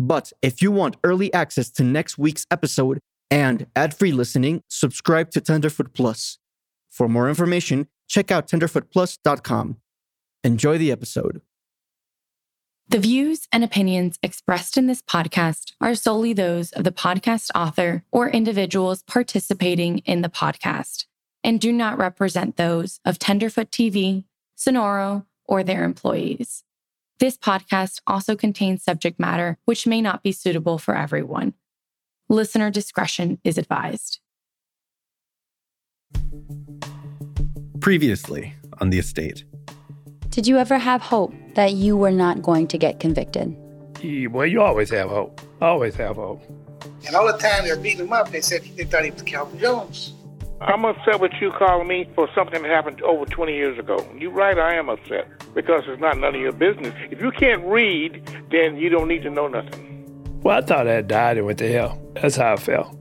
But if you want early access to next week's episode and ad-free listening, subscribe to Tenderfoot Plus. For more information, check out tenderfootplus.com. Enjoy the episode. The views and opinions expressed in this podcast are solely those of the podcast author or individuals participating in the podcast and do not represent those of Tenderfoot TV, Sonoro, or their employees. This podcast also contains subject matter which may not be suitable for everyone. Listener discretion is advised. Previously on the estate. Did you ever have hope that you were not going to get convicted? Yeah, well, you always have hope. Always have hope. And all the time they're beating him up, they said they thought he was Calvin Jones. I'm upset with you calling me for something that happened over 20 years ago. You're right, I am upset because it's not none of your business. If you can't read, then you don't need to know nothing. Well, I thought I had died and went to hell. That's how I felt.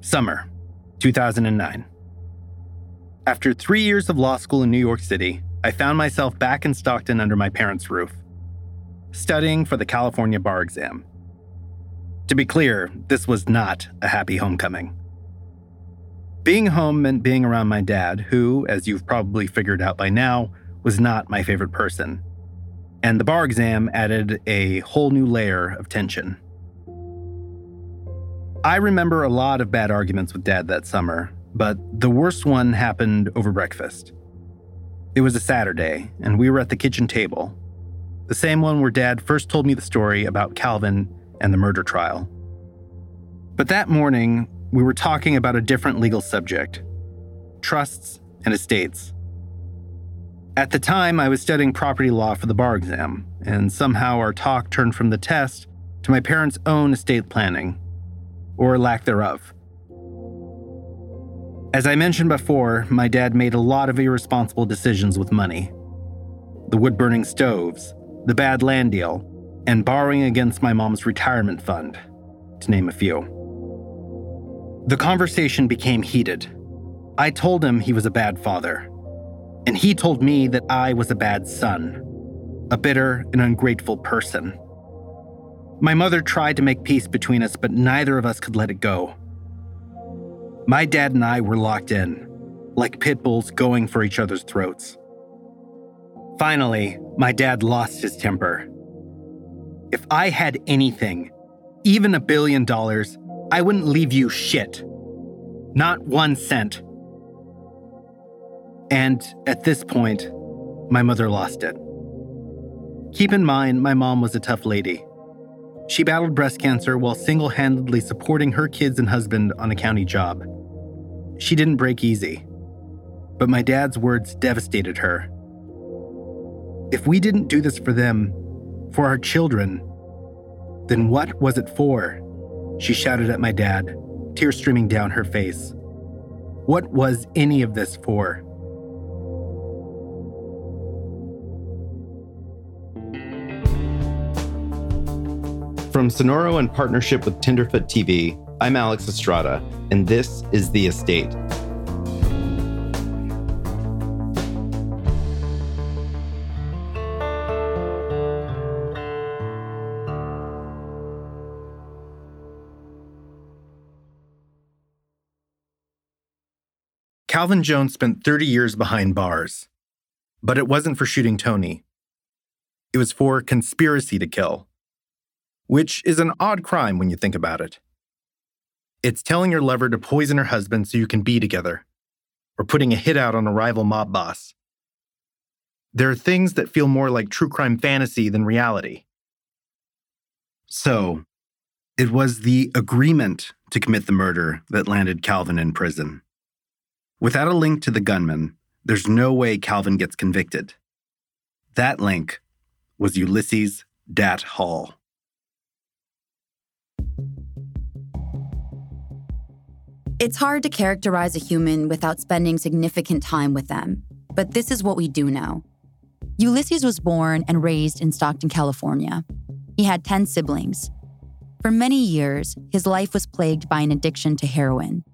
Summer 2009. After three years of law school in New York City, I found myself back in Stockton under my parents' roof, studying for the California bar exam. To be clear, this was not a happy homecoming. Being home meant being around my dad, who, as you've probably figured out by now, was not my favorite person. And the bar exam added a whole new layer of tension. I remember a lot of bad arguments with dad that summer, but the worst one happened over breakfast. It was a Saturday, and we were at the kitchen table, the same one where dad first told me the story about Calvin and the murder trial. But that morning, we were talking about a different legal subject trusts and estates. At the time, I was studying property law for the bar exam, and somehow our talk turned from the test to my parents' own estate planning or lack thereof. As I mentioned before, my dad made a lot of irresponsible decisions with money the wood burning stoves, the bad land deal, and borrowing against my mom's retirement fund, to name a few. The conversation became heated. I told him he was a bad father, and he told me that I was a bad son, a bitter and ungrateful person. My mother tried to make peace between us, but neither of us could let it go. My dad and I were locked in, like pit bulls going for each other's throats. Finally, my dad lost his temper. If I had anything, even a billion dollars, I wouldn't leave you shit. Not one cent. And at this point, my mother lost it. Keep in mind, my mom was a tough lady. She battled breast cancer while single handedly supporting her kids and husband on a county job. She didn't break easy, but my dad's words devastated her. If we didn't do this for them, for our children, then what was it for? She shouted at my dad, tears streaming down her face. What was any of this for? From Sonoro in partnership with Tenderfoot TV, I'm Alex Estrada, and this is The Estate. Calvin Jones spent 30 years behind bars, but it wasn't for shooting Tony. It was for conspiracy to kill, which is an odd crime when you think about it. It's telling your lover to poison her husband so you can be together, or putting a hit out on a rival mob boss. There are things that feel more like true crime fantasy than reality. So, it was the agreement to commit the murder that landed Calvin in prison. Without a link to the gunman, there's no way Calvin gets convicted. That link was Ulysses Dat Hall. It's hard to characterize a human without spending significant time with them, but this is what we do know. Ulysses was born and raised in Stockton, California. He had 10 siblings. For many years, his life was plagued by an addiction to heroin.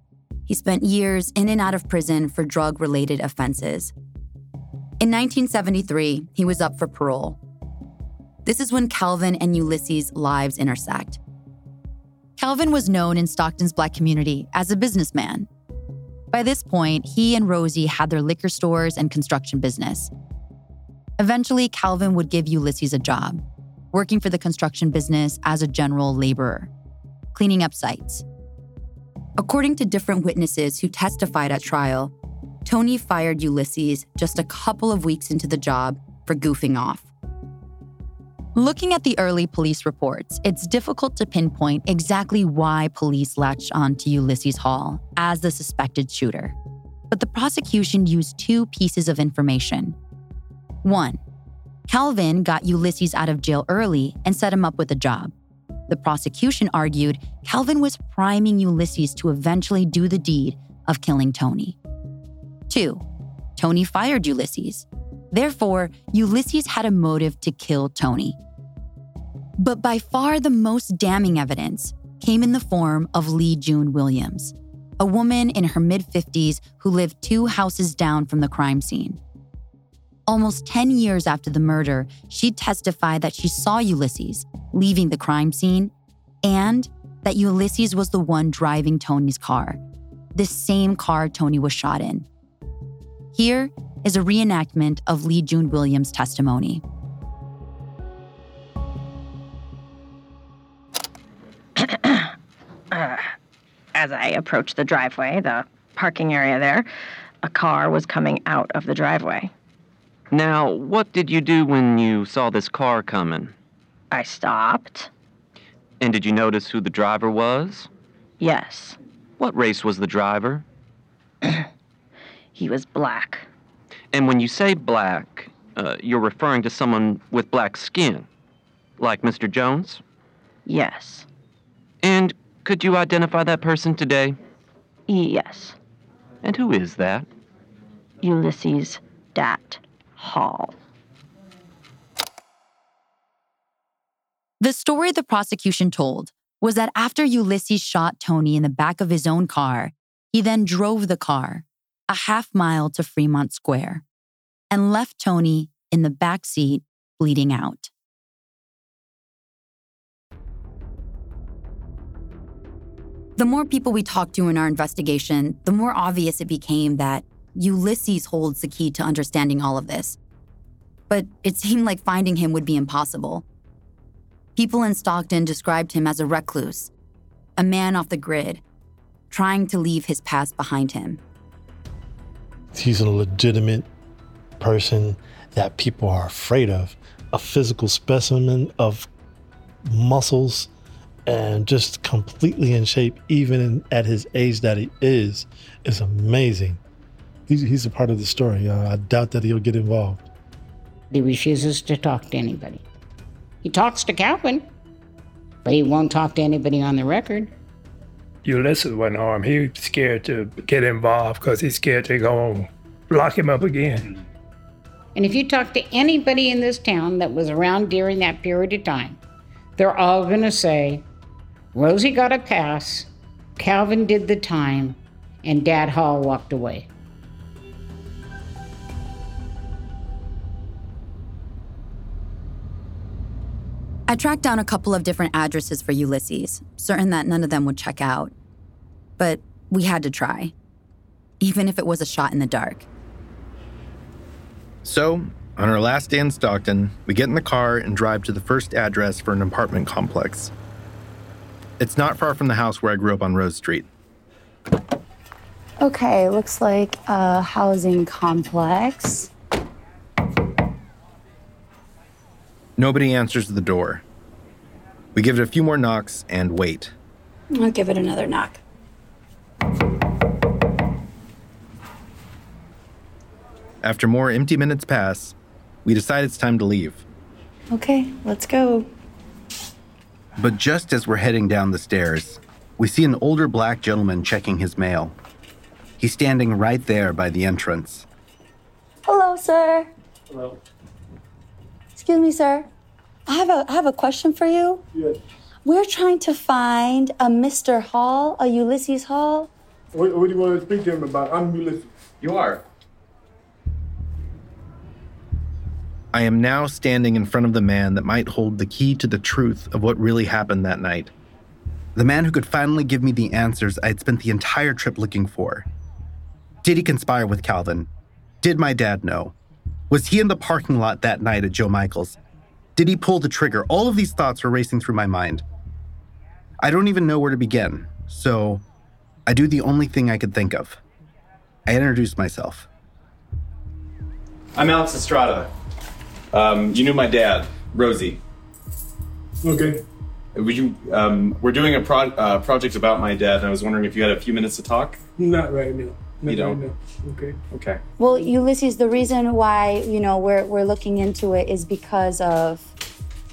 He spent years in and out of prison for drug related offenses. In 1973, he was up for parole. This is when Calvin and Ulysses' lives intersect. Calvin was known in Stockton's black community as a businessman. By this point, he and Rosie had their liquor stores and construction business. Eventually, Calvin would give Ulysses a job, working for the construction business as a general laborer, cleaning up sites. According to different witnesses who testified at trial, Tony fired Ulysses just a couple of weeks into the job for goofing off. Looking at the early police reports, it's difficult to pinpoint exactly why police latched on to Ulysses Hall as the suspected shooter. But the prosecution used two pieces of information 1. Calvin got Ulysses out of jail early and set him up with a job. The prosecution argued Calvin was priming Ulysses to eventually do the deed of killing Tony. 2. Tony fired Ulysses. Therefore, Ulysses had a motive to kill Tony. But by far the most damning evidence came in the form of Lee June Williams, a woman in her mid 50s who lived two houses down from the crime scene. Almost 10 years after the murder, she testified that she saw Ulysses leaving the crime scene and that Ulysses was the one driving Tony's car, the same car Tony was shot in. Here is a reenactment of Lee June Williams' testimony. uh, as I approached the driveway, the parking area there, a car was coming out of the driveway. Now, what did you do when you saw this car coming? I stopped. And did you notice who the driver was? Yes. What race was the driver? he was black. And when you say black, uh, you're referring to someone with black skin, like Mr. Jones? Yes. And could you identify that person today? Yes. And who is that? Ulysses Dat. Hall. The story the prosecution told was that after Ulysses shot Tony in the back of his own car, he then drove the car a half mile to Fremont Square and left Tony in the back seat bleeding out. The more people we talked to in our investigation, the more obvious it became that Ulysses holds the key to understanding all of this. But it seemed like finding him would be impossible. People in Stockton described him as a recluse, a man off the grid, trying to leave his past behind him. He's a legitimate person that people are afraid of, a physical specimen of muscles and just completely in shape, even in, at his age that he is, is amazing he's, he's a part of the story. Uh, I doubt that he'll get involved. He refuses to talk to anybody. He talks to Calvin, but he won't talk to anybody on the record. Ulysses wasn't harmed. Oh, he was scared to get involved because he's scared to go and lock him up again. And if you talk to anybody in this town that was around during that period of time, they're all going to say, Rosie got a pass, Calvin did the time, and Dad Hall walked away. I tracked down a couple of different addresses for Ulysses, certain that none of them would check out. But we had to try. even if it was a shot in the dark. So, on our last day in Stockton, we get in the car and drive to the first address for an apartment complex. It's not far from the house where I grew up on Rose Street. Okay, looks like a housing complex. Nobody answers the door. We give it a few more knocks and wait. I'll give it another knock. After more empty minutes pass, we decide it's time to leave. Okay, let's go. But just as we're heading down the stairs, we see an older black gentleman checking his mail. He's standing right there by the entrance. Hello, sir. Hello. Excuse me, sir. I have a I have a question for you. Yes. We're trying to find a Mr. Hall, a Ulysses Hall. What, what do you want to speak to him about? I'm Ulysses. You are. I am now standing in front of the man that might hold the key to the truth of what really happened that night. The man who could finally give me the answers I had spent the entire trip looking for. Did he conspire with Calvin? Did my dad know? Was he in the parking lot that night at Joe Michael's? Did he pull the trigger? All of these thoughts were racing through my mind. I don't even know where to begin, so I do the only thing I could think of. I introduce myself. I'm Alex Estrada. Um, you knew my dad, Rosie. Okay. Would you? Um, we're doing a pro- uh, project about my dad, and I was wondering if you had a few minutes to talk. Not right now. Not You don't? Right now. Okay. Okay. Well, Ulysses, the reason why you know we're we're looking into it is because of,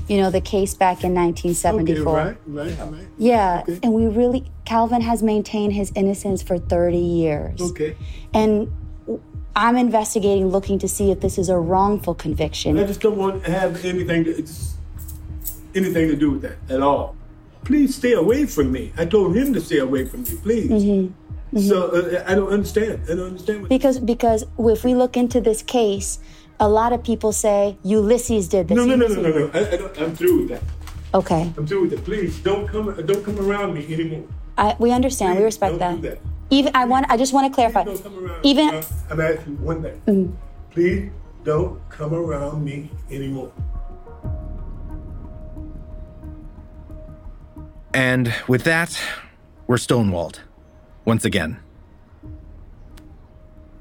you know, the case back in 1974. Okay, right, right, right. Yeah, and we really Calvin has maintained his innocence for 30 years. Okay. And I'm investigating, looking to see if this is a wrongful conviction. I just don't want to have anything to it's anything to do with that at all. Please stay away from me. I told him to stay away from me, please. Mhm. So uh, I don't understand. I don't understand what Because because if we look into this case, a lot of people say Ulysses did this. No, no, no, no, Ulysses- no, no. I, I don't, I'm through with that. Okay, I'm through with it. Please don't come. Don't come around me anymore. I, we understand. we respect don't do that. that. Even I want. I just want to clarify. Don't come around. Even Uh, I'm asking one thing. Mm. Please don't come around me anymore. And with that, we're stonewalled. Once again.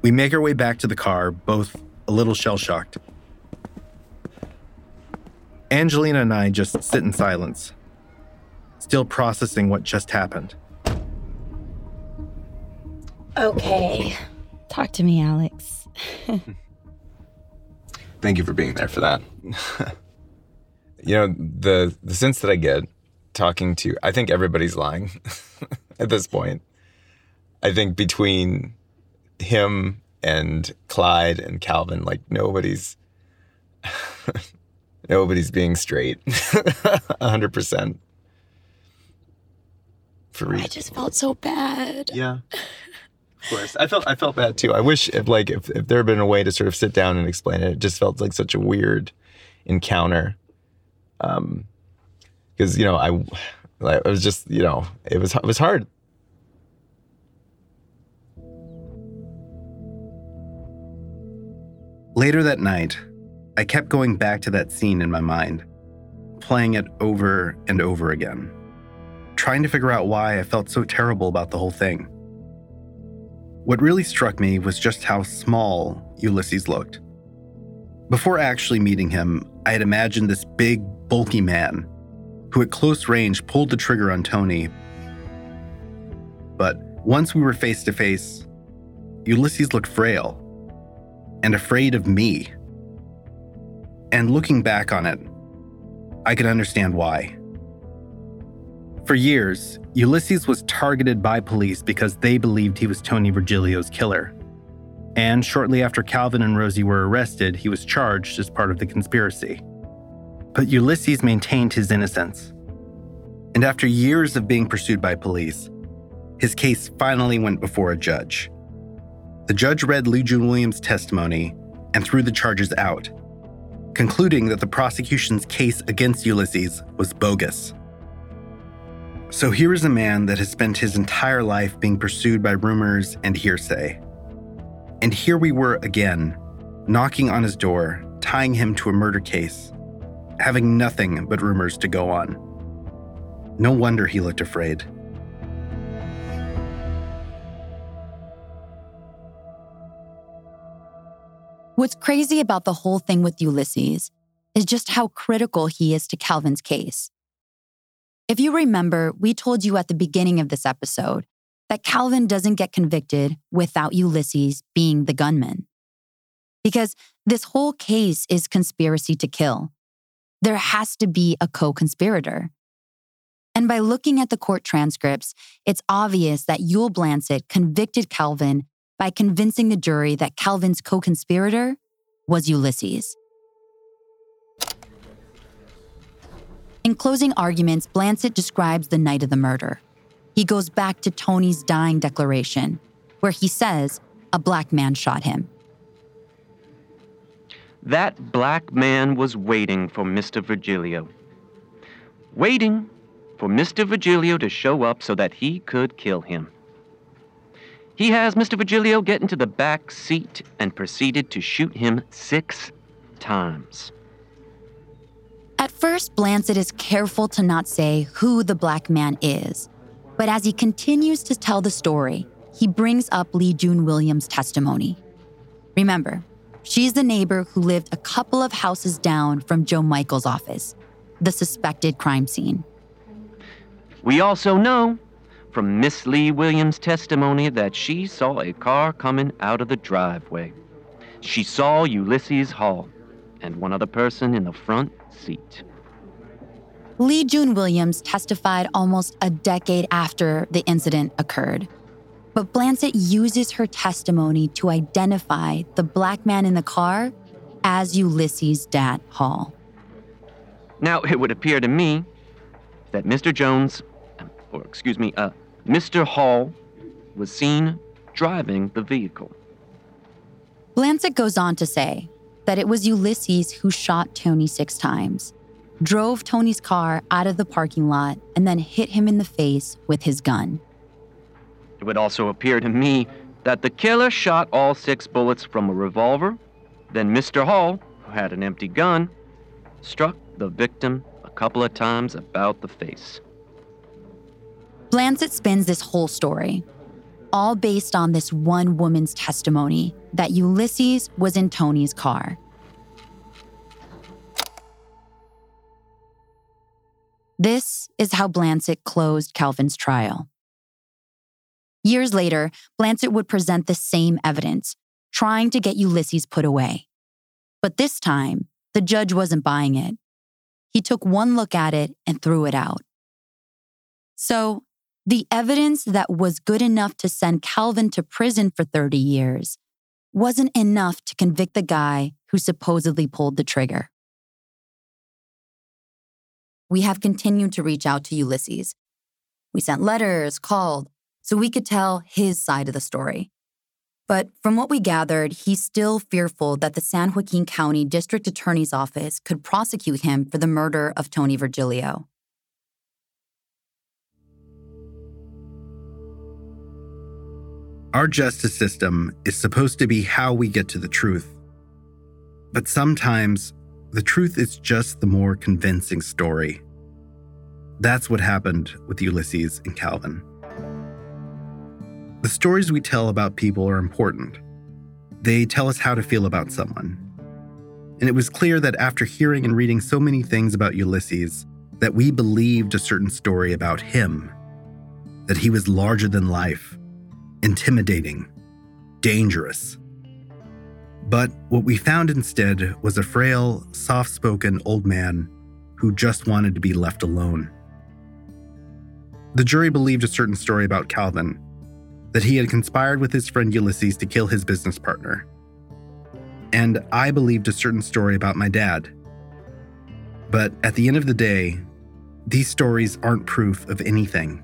We make our way back to the car, both a little shell shocked. Angelina and I just sit in silence, still processing what just happened. Okay. Talk to me, Alex. Thank you for being there for that. you know, the the sense that I get talking to I think everybody's lying at this point. I think between him and Clyde and Calvin, like nobody's nobody's being straight. A hundred percent. For I just felt so bad. Yeah. Of course. I felt I felt bad too. I wish if like if, if there had been a way to sort of sit down and explain it, it just felt like such a weird encounter. Um because you know, I like it was just, you know, it was it was hard. Later that night, I kept going back to that scene in my mind, playing it over and over again, trying to figure out why I felt so terrible about the whole thing. What really struck me was just how small Ulysses looked. Before actually meeting him, I had imagined this big, bulky man who at close range pulled the trigger on Tony. But once we were face to face, Ulysses looked frail and afraid of me. And looking back on it, I could understand why. For years, Ulysses was targeted by police because they believed he was Tony Virgilio's killer. And shortly after Calvin and Rosie were arrested, he was charged as part of the conspiracy. But Ulysses maintained his innocence. And after years of being pursued by police, his case finally went before a judge. The judge read Lee June Williams' testimony and threw the charges out, concluding that the prosecution's case against Ulysses was bogus. So here is a man that has spent his entire life being pursued by rumors and hearsay, And here we were again, knocking on his door, tying him to a murder case, having nothing but rumors to go on. No wonder he looked afraid. What's crazy about the whole thing with Ulysses is just how critical he is to Calvin's case. If you remember, we told you at the beginning of this episode that Calvin doesn't get convicted without Ulysses being the gunman. Because this whole case is conspiracy to kill. There has to be a co conspirator. And by looking at the court transcripts, it's obvious that Yul Blancett convicted Calvin by convincing the jury that Calvin's co conspirator was Ulysses. In closing arguments, Blancett describes the night of the murder. He goes back to Tony's dying declaration, where he says a black man shot him. That black man was waiting for Mr. Virgilio. Waiting for Mr. Virgilio to show up so that he could kill him. He has Mr. Virgilio get into the back seat and proceeded to shoot him six times. At first, Blancett is careful to not say who the black man is. But as he continues to tell the story, he brings up Lee June Williams' testimony. Remember, she's the neighbor who lived a couple of houses down from Joe Michael's office, the suspected crime scene. We also know from Miss Lee Williams' testimony that she saw a car coming out of the driveway. She saw Ulysses Hall and one other person in the front seat. Lee June Williams testified almost a decade after the incident occurred. But Blancett uses her testimony to identify the black man in the car as Ulysses' dad, Hall. Now, it would appear to me that Mr. Jones, or excuse me, uh, Mr. Hall, was seen driving the vehicle. Blancett goes on to say that it was Ulysses who shot Tony six times, drove Tony's car out of the parking lot, and then hit him in the face with his gun. It would also appear to me that the killer shot all six bullets from a revolver. Then Mr. Hall, who had an empty gun, struck the victim a couple of times about the face. Blancett spins this whole story, all based on this one woman's testimony that Ulysses was in Tony's car. This is how Blancett closed Calvin's trial. Years later, Blancett would present the same evidence, trying to get Ulysses put away. But this time, the judge wasn't buying it. He took one look at it and threw it out. So, the evidence that was good enough to send Calvin to prison for 30 years wasn't enough to convict the guy who supposedly pulled the trigger. We have continued to reach out to Ulysses. We sent letters, called, so we could tell his side of the story. But from what we gathered, he's still fearful that the San Joaquin County District Attorney's Office could prosecute him for the murder of Tony Virgilio. Our justice system is supposed to be how we get to the truth. But sometimes, the truth is just the more convincing story. That's what happened with Ulysses and Calvin. The stories we tell about people are important. They tell us how to feel about someone. And it was clear that after hearing and reading so many things about Ulysses, that we believed a certain story about him, that he was larger than life, intimidating, dangerous. But what we found instead was a frail, soft spoken old man who just wanted to be left alone. The jury believed a certain story about Calvin that he had conspired with his friend Ulysses to kill his business partner. And I believed a certain story about my dad. But at the end of the day, these stories aren't proof of anything.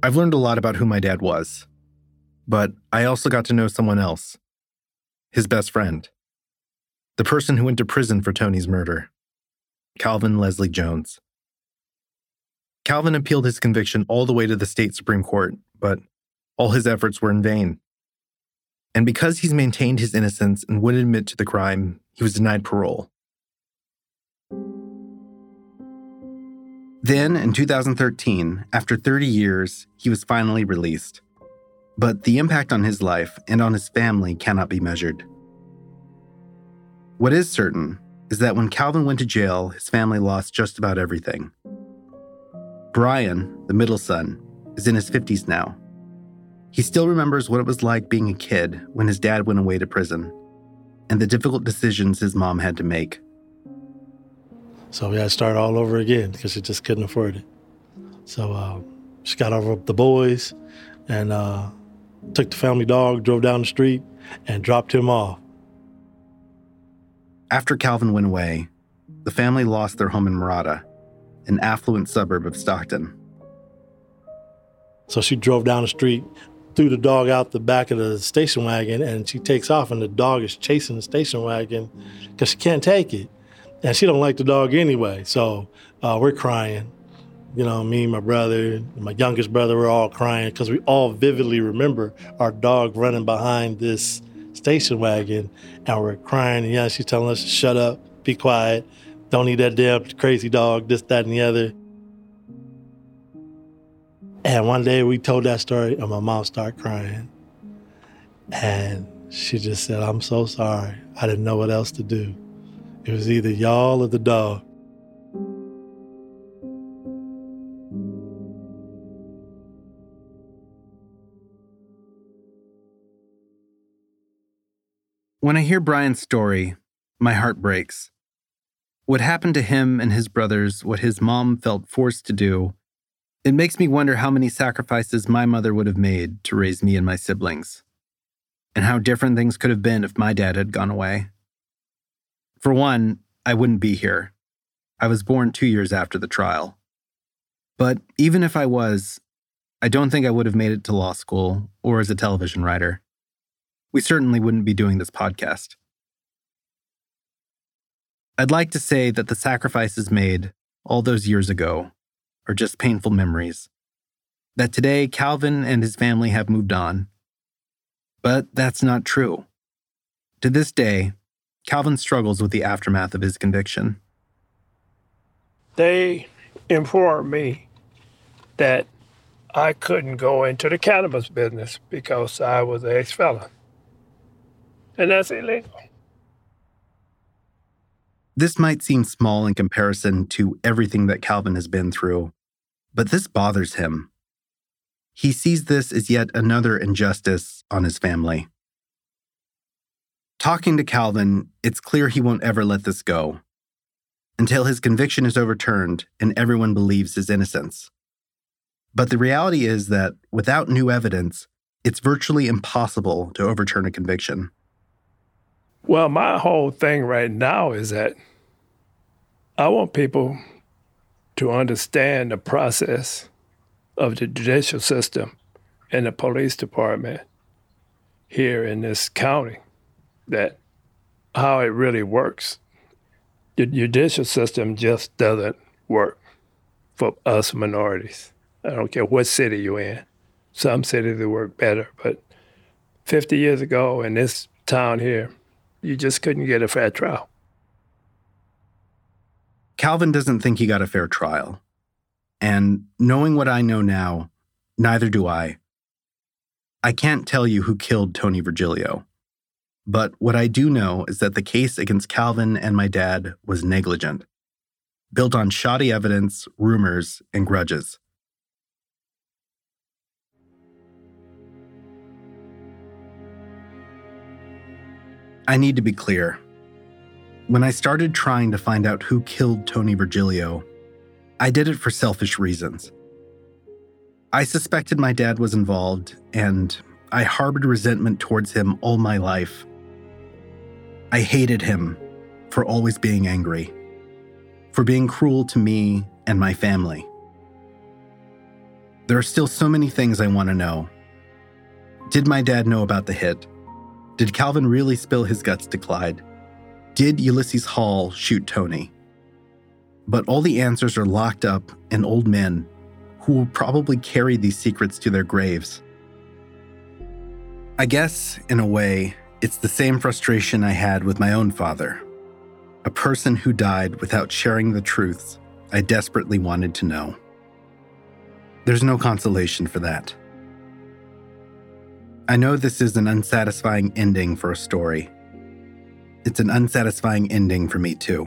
I've learned a lot about who my dad was, but I also got to know someone else his best friend, the person who went to prison for Tony's murder, Calvin Leslie Jones. Calvin appealed his conviction all the way to the state Supreme Court, but all his efforts were in vain. And because he's maintained his innocence and wouldn't admit to the crime, he was denied parole. Then, in 2013, after 30 years, he was finally released. But the impact on his life and on his family cannot be measured. What is certain is that when Calvin went to jail, his family lost just about everything. Brian, the middle son, is in his 50s now. He still remembers what it was like being a kid when his dad went away to prison and the difficult decisions his mom had to make. So we had to start all over again because she just couldn't afford it. So uh, she got over with the boys and uh, took the family dog, drove down the street, and dropped him off. After Calvin went away, the family lost their home in Morada, an affluent suburb of Stockton. So she drove down the street, threw the dog out the back of the station wagon, and she takes off, and the dog is chasing the station wagon because she can't take it and she don't like the dog anyway. So uh, we're crying. You know, me, my brother, my youngest brother, we're all crying because we all vividly remember our dog running behind this station wagon, and we're crying. And yeah, she's telling us to shut up, be quiet, don't eat that damn crazy dog, this, that, and the other. And one day we told that story, and my mom started crying. And she just said, I'm so sorry. I didn't know what else to do. It was either y'all or the dog. When I hear Brian's story, my heart breaks. What happened to him and his brothers, what his mom felt forced to do, it makes me wonder how many sacrifices my mother would have made to raise me and my siblings, and how different things could have been if my dad had gone away. For one, I wouldn't be here. I was born two years after the trial. But even if I was, I don't think I would have made it to law school or as a television writer. We certainly wouldn't be doing this podcast. I'd like to say that the sacrifices made all those years ago are just painful memories. That today Calvin and his family have moved on. But that's not true. To this day, Calvin struggles with the aftermath of his conviction. They informed me that I couldn't go into the cannabis business because I was an ex felon. And that's illegal. This might seem small in comparison to everything that Calvin has been through, but this bothers him. He sees this as yet another injustice on his family. Talking to Calvin, it's clear he won't ever let this go until his conviction is overturned and everyone believes his innocence. But the reality is that without new evidence, it's virtually impossible to overturn a conviction. Well, my whole thing right now is that I want people to understand the process of the judicial system and the police department here in this county that how it really works. The judicial system just doesn't work for us minorities. I don't care what city you're in. Some cities work better, but 50 years ago in this town here, you just couldn't get a fair trial. Calvin doesn't think he got a fair trial. And knowing what I know now, neither do I. I can't tell you who killed Tony Virgilio. But what I do know is that the case against Calvin and my dad was negligent, built on shoddy evidence, rumors, and grudges. I need to be clear. When I started trying to find out who killed Tony Virgilio, I did it for selfish reasons. I suspected my dad was involved, and I harbored resentment towards him all my life. I hated him for always being angry, for being cruel to me and my family. There are still so many things I want to know. Did my dad know about the hit? Did Calvin really spill his guts to Clyde? Did Ulysses Hall shoot Tony? But all the answers are locked up in old men who will probably carry these secrets to their graves. I guess, in a way, it's the same frustration I had with my own father a person who died without sharing the truths I desperately wanted to know. There's no consolation for that. I know this is an unsatisfying ending for a story. It's an unsatisfying ending for me, too.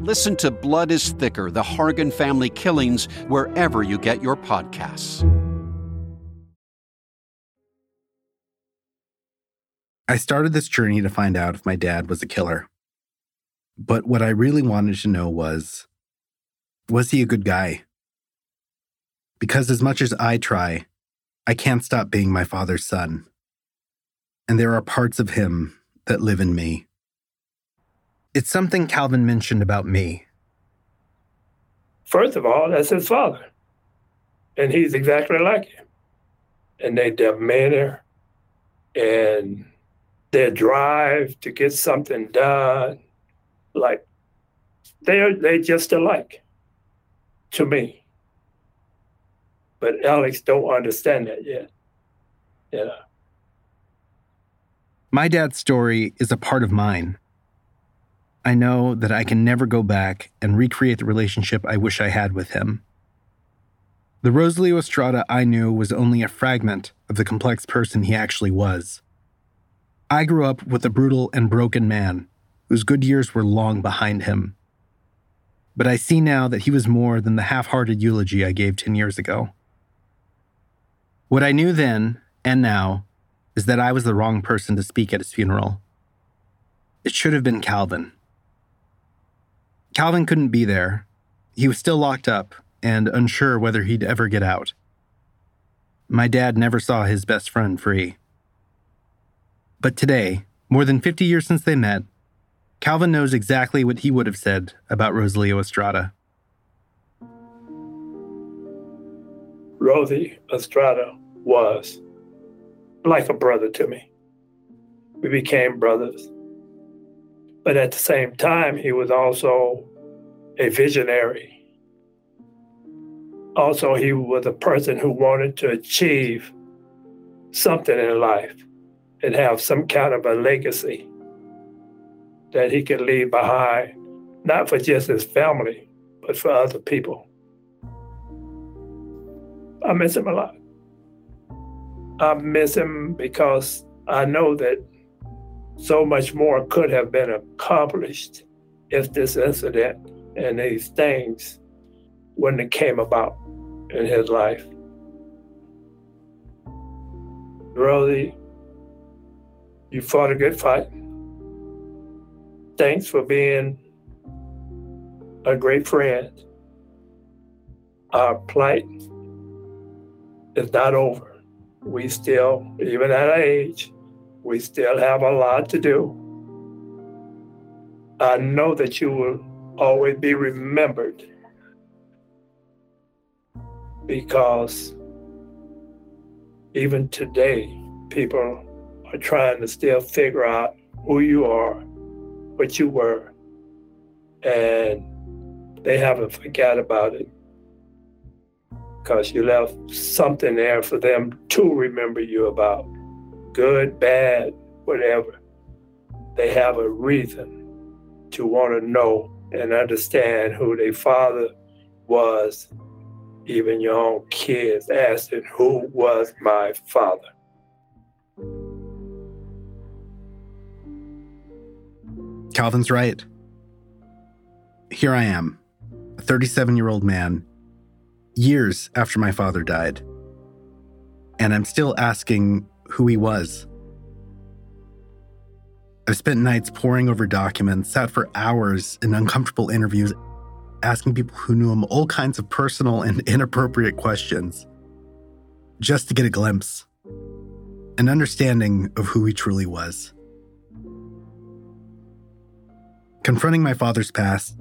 Listen to Blood is Thicker The Hargan Family Killings wherever you get your podcasts. I started this journey to find out if my dad was a killer. But what I really wanted to know was was he a good guy? Because as much as I try, I can't stop being my father's son. And there are parts of him that live in me. It's something Calvin mentioned about me. First of all, that's his father. And he's exactly like him. And they manner and their drive to get something done like they're they just alike to me. But Alex don't understand that yet. Yeah. My dad's story is a part of mine. I know that I can never go back and recreate the relationship I wish I had with him. The Rosalio Estrada I knew was only a fragment of the complex person he actually was. I grew up with a brutal and broken man whose good years were long behind him. But I see now that he was more than the half hearted eulogy I gave 10 years ago. What I knew then and now is that I was the wrong person to speak at his funeral. It should have been Calvin. Calvin couldn't be there. He was still locked up and unsure whether he'd ever get out. My dad never saw his best friend free. But today, More than 50 years since they met, Calvin knows exactly what he would have said about Rosalio Estrada. Rosie Estrada was like a brother to me. We became brothers. But at the same time, he was also a visionary. Also, he was a person who wanted to achieve something in life and have some kind of a legacy that he could leave behind, not for just his family, but for other people. I miss him a lot. I miss him because I know that so much more could have been accomplished if this incident and these things wouldn't have came about in his life. Rosie, you fought a good fight. Thanks for being a great friend. Our plight is not over. We still, even at our age, we still have a lot to do. I know that you will always be remembered because even today, people are trying to still figure out who you are, what you were, and they haven't forgot about it because you left something there for them to remember you about good, bad, whatever. They have a reason to want to know and understand who their father was. Even your own kids asking, Who was my father? Calvin's right. Here I am, a 37 year old man, years after my father died, and I'm still asking who he was. I've spent nights poring over documents, sat for hours in uncomfortable interviews, asking people who knew him all kinds of personal and inappropriate questions, just to get a glimpse, an understanding of who he truly was. Confronting my father's past,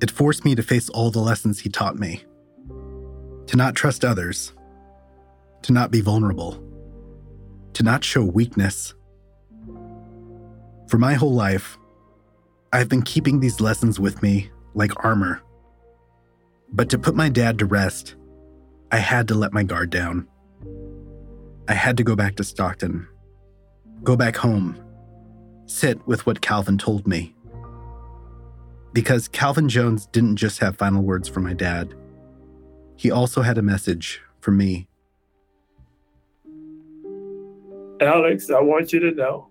it forced me to face all the lessons he taught me to not trust others, to not be vulnerable, to not show weakness. For my whole life, I've been keeping these lessons with me like armor. But to put my dad to rest, I had to let my guard down. I had to go back to Stockton, go back home, sit with what Calvin told me. Because Calvin Jones didn't just have final words for my dad, he also had a message for me. Alex, I want you to know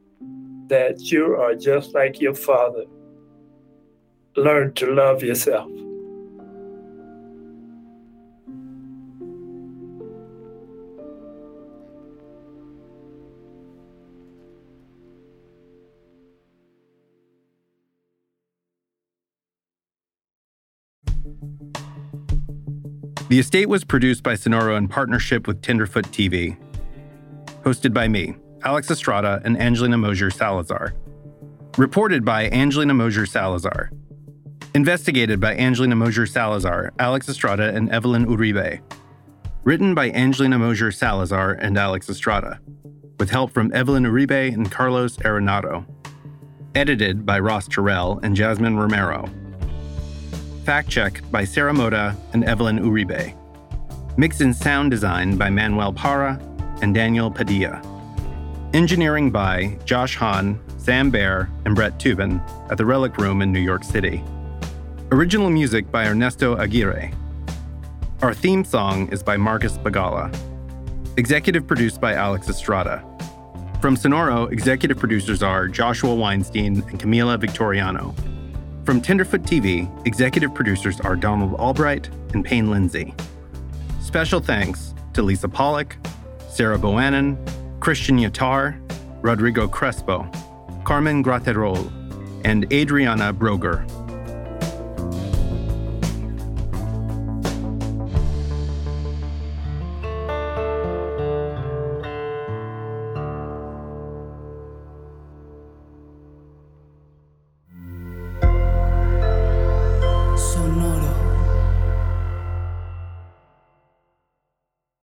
that you are just like your father. Learn to love yourself. The estate was produced by Sonoro in partnership with Tenderfoot TV. Hosted by me, Alex Estrada and Angelina Mosier Salazar. Reported by Angelina Mosier Salazar. Investigated by Angelina Mosier Salazar, Alex Estrada, and Evelyn Uribe. Written by Angelina Mosier Salazar and Alex Estrada, with help from Evelyn Uribe and Carlos Arenado. Edited by Ross Terrell and Jasmine Romero. Fact check by Sarah Moda and Evelyn Uribe. Mix and sound design by Manuel Para and Daniel Padilla. Engineering by Josh Hahn, Sam Baer, and Brett Tubin at the Relic Room in New York City. Original music by Ernesto Aguirre. Our theme song is by Marcus Bagala. Executive produced by Alex Estrada. From Sonoro, executive producers are Joshua Weinstein and Camila Victoriano. From Tenderfoot TV, executive producers are Donald Albright and Payne Lindsay. Special thanks to Lisa Pollock, Sarah Boanen, Christian Yatar, Rodrigo Crespo, Carmen Graterol, and Adriana Broger.